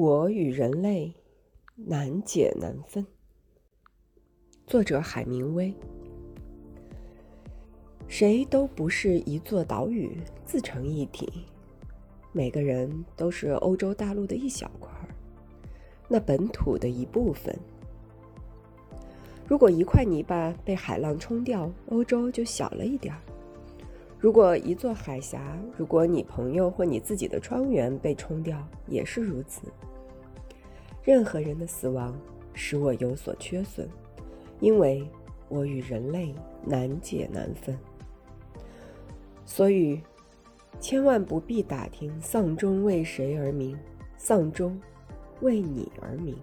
我与人类难解难分。作者海明威。谁都不是一座岛屿自成一体，每个人都是欧洲大陆的一小块，那本土的一部分。如果一块泥巴被海浪冲掉，欧洲就小了一点儿。如果一座海峡，如果你朋友或你自己的庄园被冲掉，也是如此。任何人的死亡使我有所缺损，因为我与人类难解难分。所以，千万不必打听丧钟为谁而鸣，丧钟为你而鸣。